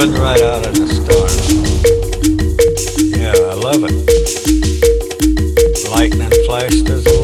run right out of the storm. Yeah, I love it. Lightning flash, there's a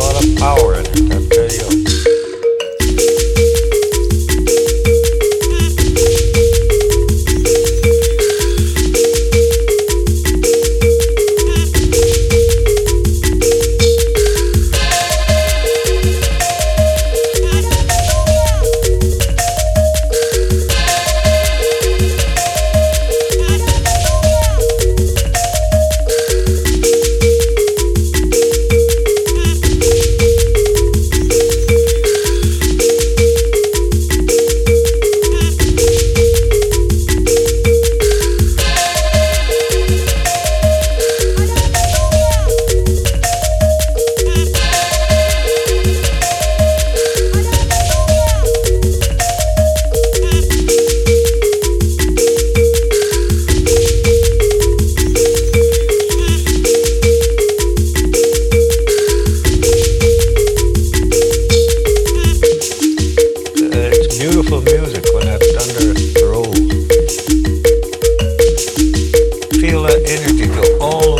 energy go all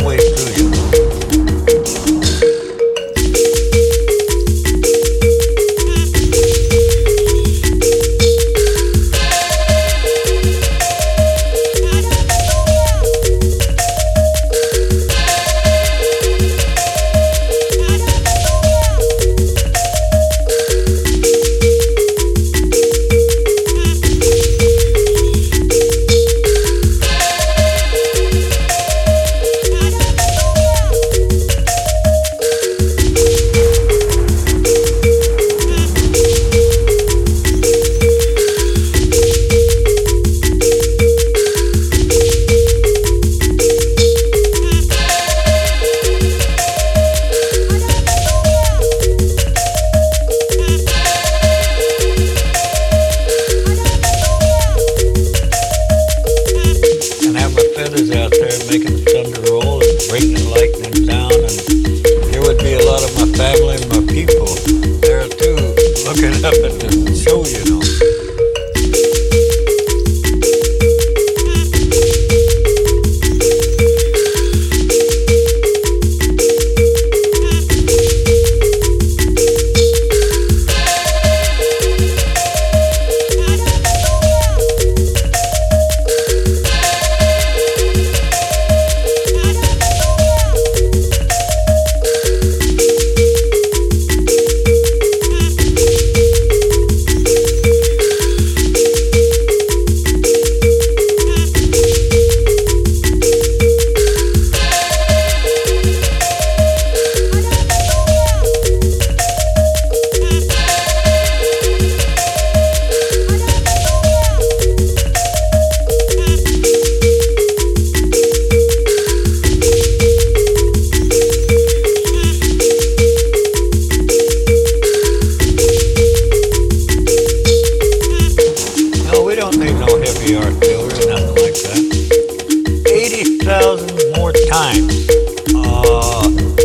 have out there making the thunder roll and the lightning down. And there would be a lot of my family and my people there too, looking up at the show, you know.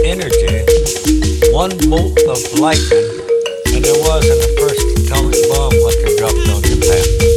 Energy, one bolt of lightning, than there was in the first atomic bomb what they dropped on Japan.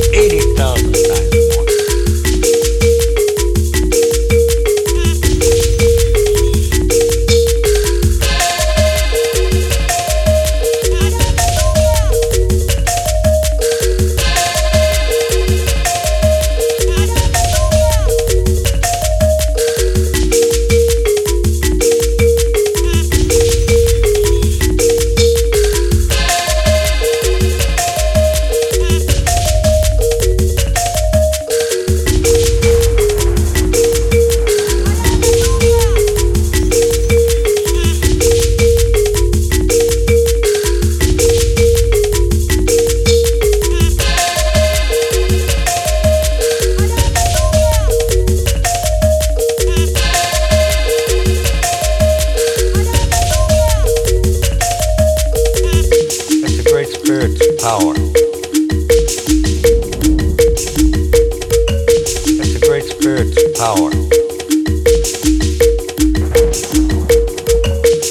Power.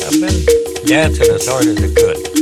I've been dancing as hard as I could.